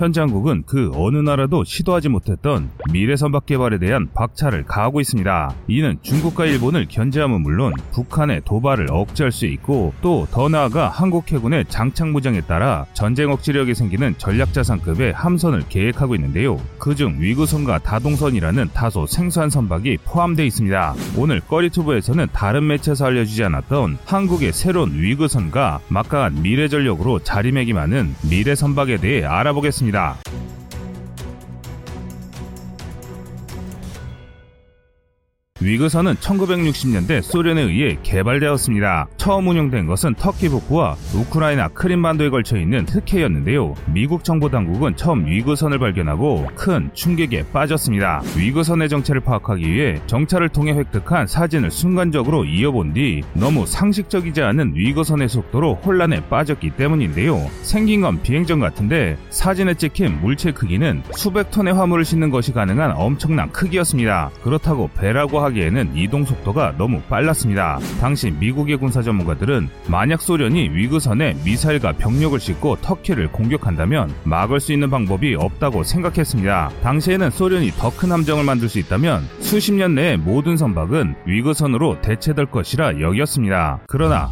현재 한국은 그 어느 나라도 시도하지 못했던 미래 선박 개발에 대한 박차를 가하고 있습니다. 이는 중국과 일본을 견제함은 물론 북한의 도발을 억제할 수 있고 또 더 나아가 한국 해군의 장착 무장에 따라 전쟁 억지력이 생기는 전략자산급의 함선을 계획하고 있는데요. 그중 위구선과 다동선이라는 다소 생소한 선박이 포함되어 있습니다. 오늘 꺼리투브에서는 다른 매체에서 알려주지 않았던 한국의 새로운 위구선과 막강한 미래 전력으로 자리매김하는 미래 선박에 대해 알아보겠습니다. 的。 위그선은 1960년대 소련에 의해 개발되었습니다. 처음 운영된 것은 터키 북부와 우크라이나 크림반도에 걸쳐 있는 흑해였는데요. 미국 정보 당국은 처음 위그선을 발견하고 큰 충격에 빠졌습니다. 위그선의 정체를 파악하기 위해 정찰을 통해 획득한 사진을 순간적으로 이어본 뒤 너무 상식적이지 않은 위그선의 속도로 혼란에 빠졌기 때문인데요. 생긴 건 비행전 같은데 사진에 찍힌 물체 크기는 수백 톤의 화물을 싣는 것이 가능한 엄청난 크기였습니다. 그렇다고 배라고 하 하기에는 이동 속도가 너무 빨랐습니다. 당시 미국의 군사 전문가들은 만약 소련이 위그선에 미사일과 병력을 싣고 터키를 공격한다면 막을 수 있는 방법이 없다고 생각했습니다. 당시에는 소련이 더 큰 함정을 만들 수 있다면 수십 년 내에 모든 선박은 위그선으로 대체될 것이라 여겼습니다. 그러나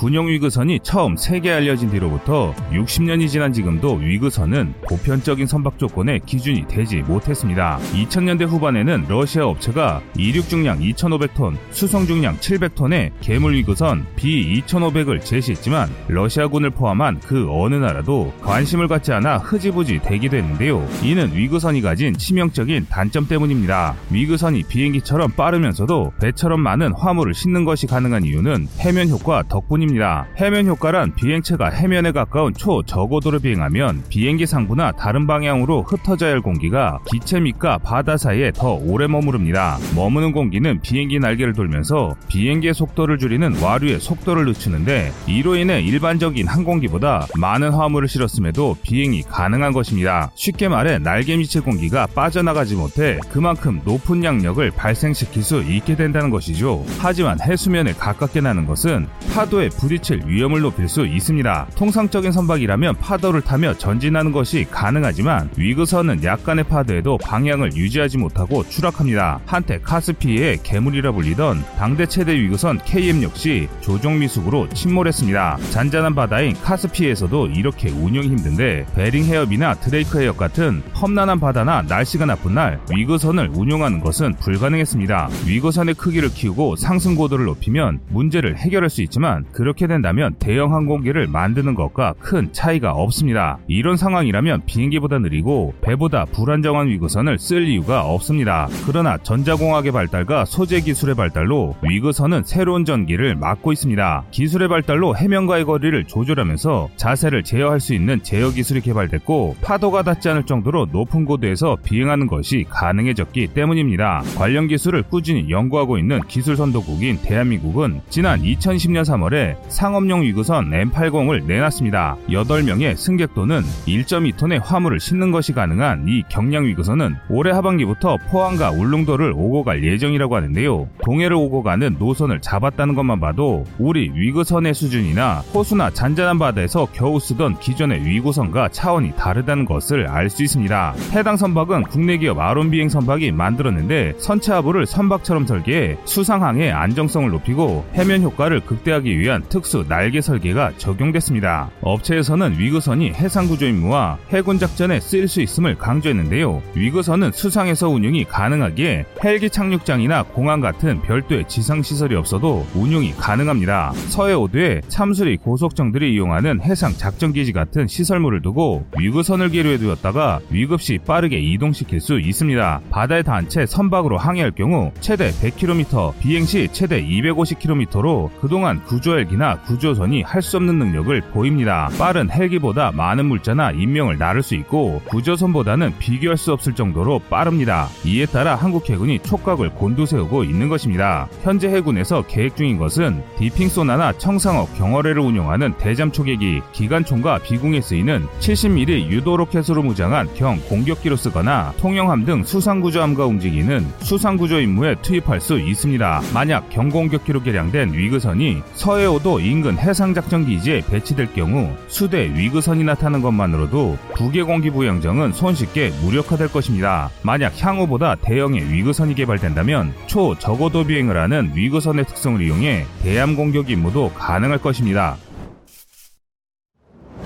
군용 위그선이 처음 세계에 알려진 뒤로부터 60년이 지난 지금도 위그선은 보편적인 선박 조건의 기준이 되지 못했습니다. 2000년대 후반에는 러시아 업체가 이륙 중량 2,500톤, 수송 중량 700톤의 괴물 위그선 B2500을 제시했지만 러시아군을 포함한 그 어느 나라도 관심을 갖지 않아 흐지부지 되기도 했는데요. 이는 위그선이 가진 치명적인 단점 때문입니다. 위그선이 비행기처럼 빠르면서도 배처럼 많은 화물을 싣는 것이 가능한 이유는 해면 효과 덕분입니다. 때문입니다. 해면 효과란 비행체가 해면에 가까운 초저고도를 비행하면 비행기 상부나 다른 방향으로 흩어져야 할 공기가 기체 밑과 바다 사이에 더 오래 머무릅니다. 머무는 공기는 비행기 날개를 돌면서 비행기의 속도를 줄이는 와류의 속도를 늦추는데 이로 인해 일반적인 항공기보다 많은 화물을 실었음에도 비행이 가능한 것입니다. 쉽게 말해 날개 밑의 공기가 빠져나가지 못해 그만큼 높은 양력을 발생시킬 수 있게 된다는 것이죠. 하지만 해수면에 가깝게 나는 것은 파도에 부딪힐 위험을 높일 수 있습니다. 통상적인 선박이라면 파도를 타며 전진하는 것이 가능하지만 위그선은 약간의 파도에도 방향을 유지하지 못하고 추락합니다. 한때 카스피의 괴물이라 불리던 당대 최대 위그선 KM 역시 조종 미숙으로 침몰했습니다. 잔잔한 바다인 카스피에서도 이렇게 운영이 힘든데 베링 해협이나 드레이크 해협 같은 험난한 바다나 날씨가 나쁜 날 위그선을 운용하는 것은 불가능했습니다. 위그선의 크기를 키우고 상승 고도를 높이면 문제를 해결할 수 있지만 그런 이렇게 된다면 대형 항공기를 만드는 것과 큰 차이가 없습니다. 이런 상황이라면 비행기보다 느리고 배보다 불안정한 위그선을 쓸 이유가 없습니다. 그러나 전자공학의 발달과 소재 기술의 발달로 위그선은 새로운 전기를 막고 있습니다. 기술의 발달로 해면과의 거리를 조절하면서 자세를 제어할 수 있는 제어 기술이 개발됐고 파도가 닿지 않을 정도로 높은 고도에서 비행하는 것이 가능해졌기 때문입니다. 관련 기술을 꾸준히 연구하고 있는 기술 선도국인 대한민국은 지난 2010년 3월에 상업용 위구선 M80을 내놨습니다. 8명의 승객도는 1.2톤의 화물을 싣는 것이 가능한 이 경량 위구선은 올해 하반기부터 포항과 울릉도를 오고 갈 예정이라고 하는데요. 동해를 오고 가는 노선을 잡았다는 것만 봐도 우리 위구선의 수준이나 호수나 잔잔한 바다에서 겨우 쓰던 기존의 위구선과 차원이 다르다는 것을 알 수 있습니다. 해당 선박은 국내 기업 아론 비행 선박이 만들었는데 선체 하부를 선박처럼 설계해 수상항의 안정성을 높이고 해면 효과를 극대화하기 위한 특수 날개 설계가 적용됐습니다. 업체에서는 위그선이 해상 구조 임무와 해군 작전에 쓰일 수 있음을 강조했는데요. 위그선은 수상에서 운용이 가능하기에 헬기 착륙장이나 공항 같은 별도의 지상 시설이 없어도 운용이 가능합니다. 서해 오도에 참수리 고속정들이 이용하는 해상 작전 기지 같은 시설물을 두고 위그선을 계류해 두었다가 위급 시 빠르게 이동시킬 수 있습니다. 바다에 닿은 채 선박으로 항해할 경우 최대 100km, 비행 시 최대 250km로 그동안 구조 헬기나 구조선이 할 수 없는 능력을 보입니다. 빠른 헬기보다 많은 물자나 인명을 나를 수 있고 구조선보다는 비교할 수 없을 정도로 빠릅니다. 이에 따라 한국 해군이 촉각을 곤두세우고 있는 것입니다. 현재 해군에서 계획 중인 것은 dipping sonar나 청상어 경어뢰를 운용하는 대잠 초계기, 기관총과 비궁에 쓰이는 70mm 유도 로켓으로 무장한 경 공격기로 쓰거나 통영함 등 수상구조함과 움직이는 수상구조 임무에 투입할 수 있습니다. 만약 경공격기로 개량된 위그선이 서해 5도 인근 해상작전기지에 배치될 경우 수대 위그선이 나타나는 것만으로도 북의 공기부양정은 손쉽게 무력화될 것입니다. 만약 향후 보다 대형의 위그선이 개발된다면 초 저고도 비행을 하는 위그선의 특성을 이용해 대함 공격 임무도 가능할 것입니다.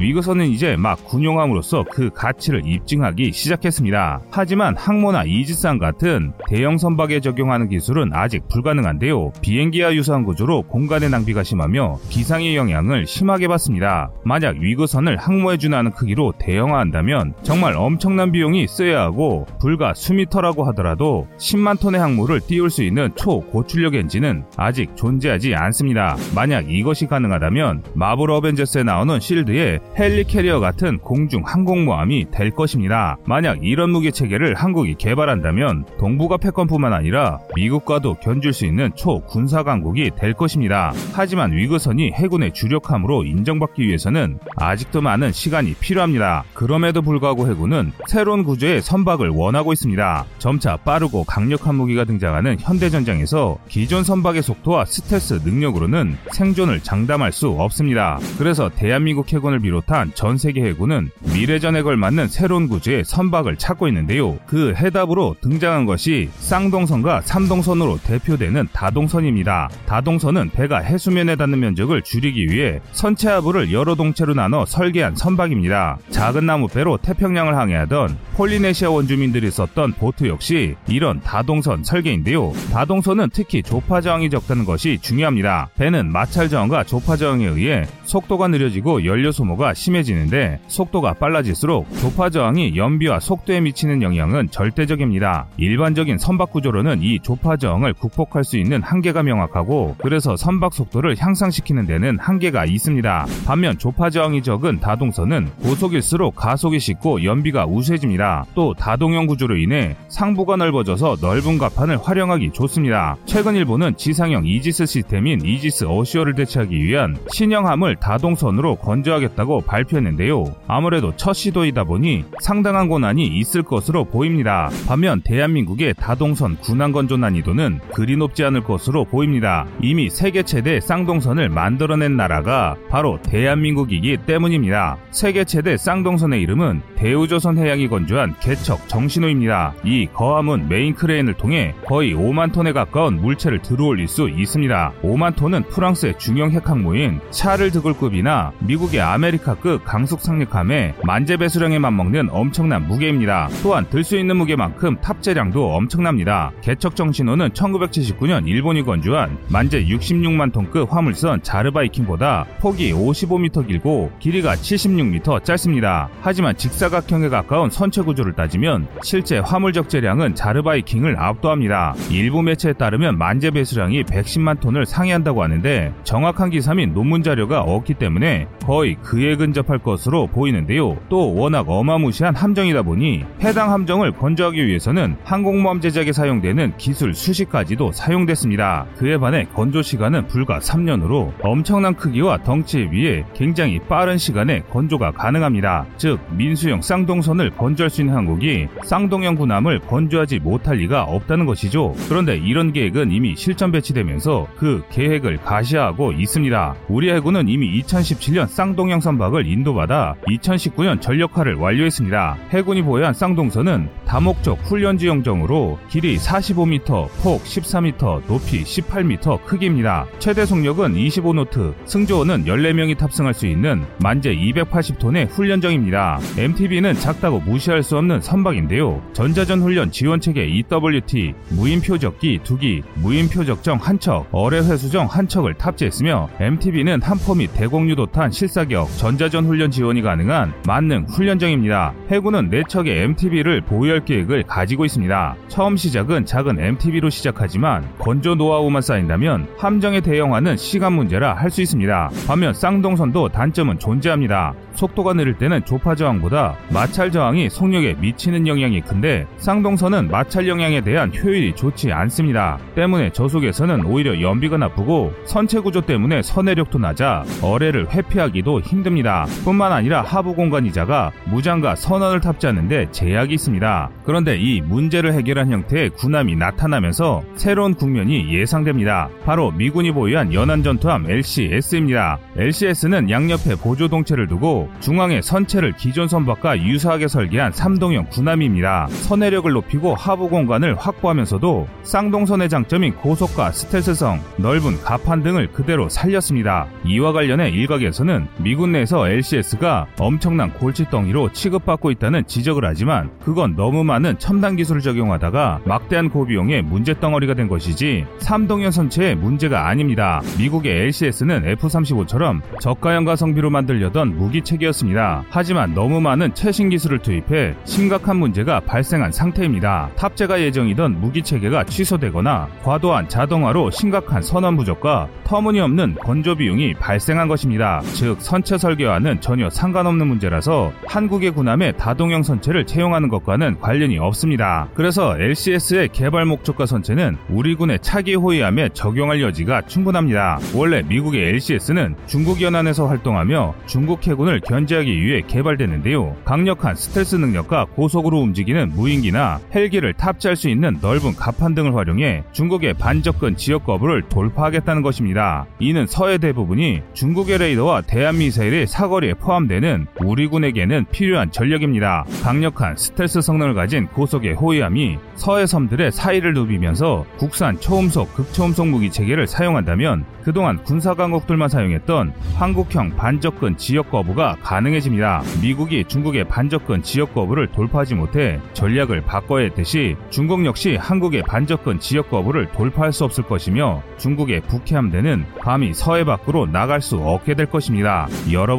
위그선은 이제 막 군용함으로써 그 가치를 입증하기 시작했습니다. 하지만 항모나 이지스함 같은 대형 선박에 적용하는 기술은 아직 불가능한데요. 비행기와 유사한 구조로 공간의 낭비가 심하며 기상의 영향을 심하게 받습니다. 만약 위그선을 항모에 준하는 크기로 대형화한다면 정말 엄청난 비용이 쓰여야 하고 불과 수미터라고 하더라도 10만 톤의 항모를 띄울 수 있는 초고출력 엔진은 아직 존재하지 않습니다. 만약 이것이 가능하다면 마블 어벤져스에 나오는 실드의 helicarrier 같은 공중 항공모함이 될 것입니다. 만약 이런 무기 체계를 한국이 개발한다면 동북아 패권뿐만 아니라 미국과도 견줄 수 있는 초군사 강국이 될 것입니다. 하지만 위그선이 해군의 주력함으로 인정받기 위해서는 아직도 많은 시간이 필요합니다. 그럼에도 불구하고 해군은 새로운 구조의 선박을 원하고 있습니다. 점차 빠르고 강력한 무기가 등장하는 현대 전장에서 기존 선박의 속도와 스텔스 능력으로는 생존을 장담할 수 없습니다. 그래서 대한민국 해군을 비롯 비롯한 전 세계 해군은 미래전에 걸맞는 새로운 구조의 선박을 찾고 있는데요. 그 해답으로 등장한 것이 쌍동선과 삼동선으로 대표되는 다동선입니다. 다동선은 배가 해수면에 닿는 면적을 줄이기 위해 선체 하부를 여러 동체로 나눠 설계한 선박입니다. 작은 나무 배로 태평양을 항해하던 폴리네시아 원주민들이 썼던 보트 역시 이런 다동선 설계인데요. 다동선은 특히 조파 저항이 적다는 것이 중요합니다. 배는 마찰 저항과 조파 저항에 의해 속도가 느려지고 연료 소모가 심해지는데 속도가 빨라질수록 조파 저항이 연비와 속도에 미치는 영향은 절대적입니다. 일반적인 선박 구조로는 이 조파 저항을 극복할 수 있는 한계가 명확하고 그래서 선박 속도를 향상시키는 데는 한계가 있습니다. 반면 조파 저항이 적은 다동선은 고속일수록 가속이 쉽고 연비가 우수해집니다. 또 다동형 구조로 인해 상부가 넓어져서 넓은 갑판을 활용하기 좋습니다. 최근 일본은 지상형 이지스 시스템인 이지스 어쇼어를 대체하기 위한 신형함을 다동선으로 건조하겠다고 발표했는데요. 아무래도 첫 시도이다 보니 상당한 고난이 있을 것으로 보입니다. 반면 대한민국의 다동선 군함 건조 난이도는 그리 높지 않을 것으로 보입니다. 이미 세계 최대 쌍동선을 만들어낸 나라가 바로 대한민국이기 때문입니다. 세계 최대 쌍동선의 이름은 대우조선 해양이 건조한 개척정신호입니다. 이 거함은 메인 크레인을 통해 거의 5만 톤에 가까운 물체를 들어올릴 수 있습니다. 5만 톤은 프랑스의 중형 핵항모인 샤를 드골급이나 미국의 아메리카 아메리카급 강습 상륙함의 만재 배수량에 맞먹는 엄청난 무게입니다. 또한 들 수 있는 무게만큼 탑재량도 엄청납니다. 개척정 신호는 1979년 일본이 건조한 만재 66만 톤급 화물선 자르바이킹보다 폭이 55m 길고 길이가 76m 짧습니다. 하지만 직사각형에 가까운 선체 구조를 따지면 실제 화물 적재량은 자르바이킹을 압도합니다. 일부 매체에 따르면 만재 배수량이 110만 톤을 상회한다고 하는데 정확한 기사민 논문 자료가 없기 때문에 거의 그에 근접할 것으로 보이는데요. 또 워낙 어마무시한 함정이다 보니 해당 함정을 건조하기 위해서는 항공모함 제작에 사용되는 기술 수식까지도 사용됐습니다. 그에 반해 건조 시간은 불과 3년으로 엄청난 크기와 덩치에 비해 굉장히 빠른 시간에 건조가 가능합니다. 즉 민수형 쌍동선을 건조할 수 있는 한국이 쌍동형 군함을 건조하지 못할 리가 없다는 것이죠. 그런데 이런 계획은 이미 실전 배치되면서 그 계획을 가시화하고 있습니다. 우리 해군은 이미 2017년 쌍동형 선박 조각을 인도받아 2019년 전력화를 완료했습니다. 해군이 보유한 쌍동선은 다목적 훈련지형정으로 길이 45m, 폭 14m, 높이 18m 크기입니다. 최대 속력은 25노트, 승조원은 14명이 탑승할 수 있는 만재 280톤의 훈련정입니다. MTB는 작다고 무시할 수 없는 선박인데요. 전자전 훈련 지원체계 EWT, 무인표적기 2기, 무인표적정 1척, 어뢰회수정 1척을 탑재했으며 MTB는 한포 및 대공유도탄 실사격, 전 전자전 훈련 지원이 가능한 만능 훈련정입니다. 해군은 4척의 MTB를 보유할 계획을 가지고 있습니다. 처음 시작은 작은 MTB로 시작하지만 건조 노하우만 쌓인다면 함정에 대응하는 시간 문제라 할 수 있습니다. 반면 쌍동선도 단점은 존재합니다. 속도가 느릴 때는 조파 저항보다 마찰 저항이 속력에 미치는 영향이 큰데 쌍동선은 마찰 영향에 대한 효율이 좋지 않습니다. 때문에 저속에서는 오히려 연비가 나쁘고 선체 구조 때문에 선회력도 낮아 어뢰를 회피하기도 힘듭니다. 뿐만 아니라 하부 공간이자가 무장과 선언을 탑재하는데 제약이 있습니다. 그런데 이 문제를 해결한 형태의 군함이 나타나면서 새로운 국면이 예상됩니다. 바로 미군이 보유한 연안 전투함 LCS입니다. LCS는 양옆에 보조 동체를 두고 중앙에 선체를 기존 선박과 유사하게 설계한 3동형 군함입니다. 선회력을 높이고 하부 공간을 확보하면서도 쌍동선의 장점인 고속과 스텔스성, 넓은 가판 등을 그대로 살렸습니다. 이와 관련해 일각에서는 미군 내에서 LCS가 엄청난 골칫덩이로 취급받고 있다는 지적을 하지만 그건 너무 많은 첨단 기술을 적용하다가 막대한 고비용의 문제 덩어리가 된 것이지 3동형 선체의 문제가 아닙니다. 미국의 LCS는 F-35처럼 저가형 가성비로 만들려던 무기체계였습니다. 하지만 너무 많은 최신 기술을 투입해 심각한 문제가 발생한 상태입니다. 탑재가 예정이던 무기체계가 취소되거나 과도한 자동화로 심각한 선원 부족과 터무니없는 건조 비용이 발생한 것입니다. 즉 선체 설계 와는 전혀 상관없는 문제라서 한국의 군함에 다동형 선체를 채용하는 것과는 관련이 없습니다. 그래서 LCS의 개발 목적과 선체는 우리 군의 차기 호위함에 적용할 여지가 충분합니다. 원래 미국의 LCS는 중국 연안에서 활동하며 중국 해군을 견제하기 위해 개발됐는데요. 강력한 스텔스 능력과 고속으로 움직이는 무인기나 헬기를 탑재할 수 있는 넓은 가판 등을 활용해 중국의 반접근 지역 거부를 돌파하겠다는 것입니다. 이는 서해 대부분이 중국의 레이더와 대한 미사일의 사거리에 포함되는 우리 군에게는 필요한 전력입니다. 강력한 스텔스 성능을 가진 고속의 호위함이 서해 섬들의 사이를 누비면서 국산 초음속, 극초음속 무기 체계를 사용한다면 그동안 군사 강국들만 사용했던 한국형 반접근 지역 거부가 가능해집니다. 미국이 중국의 반접근 지역 거부를 돌파하지 못해 전략을 바꿔야 했듯이 중국 역시 한국의 반접근 지역 거부를 돌파할 수 없을 것이며 중국의 북해함대는 감히 서해 밖으로 나갈 수 없게 될 것입니다.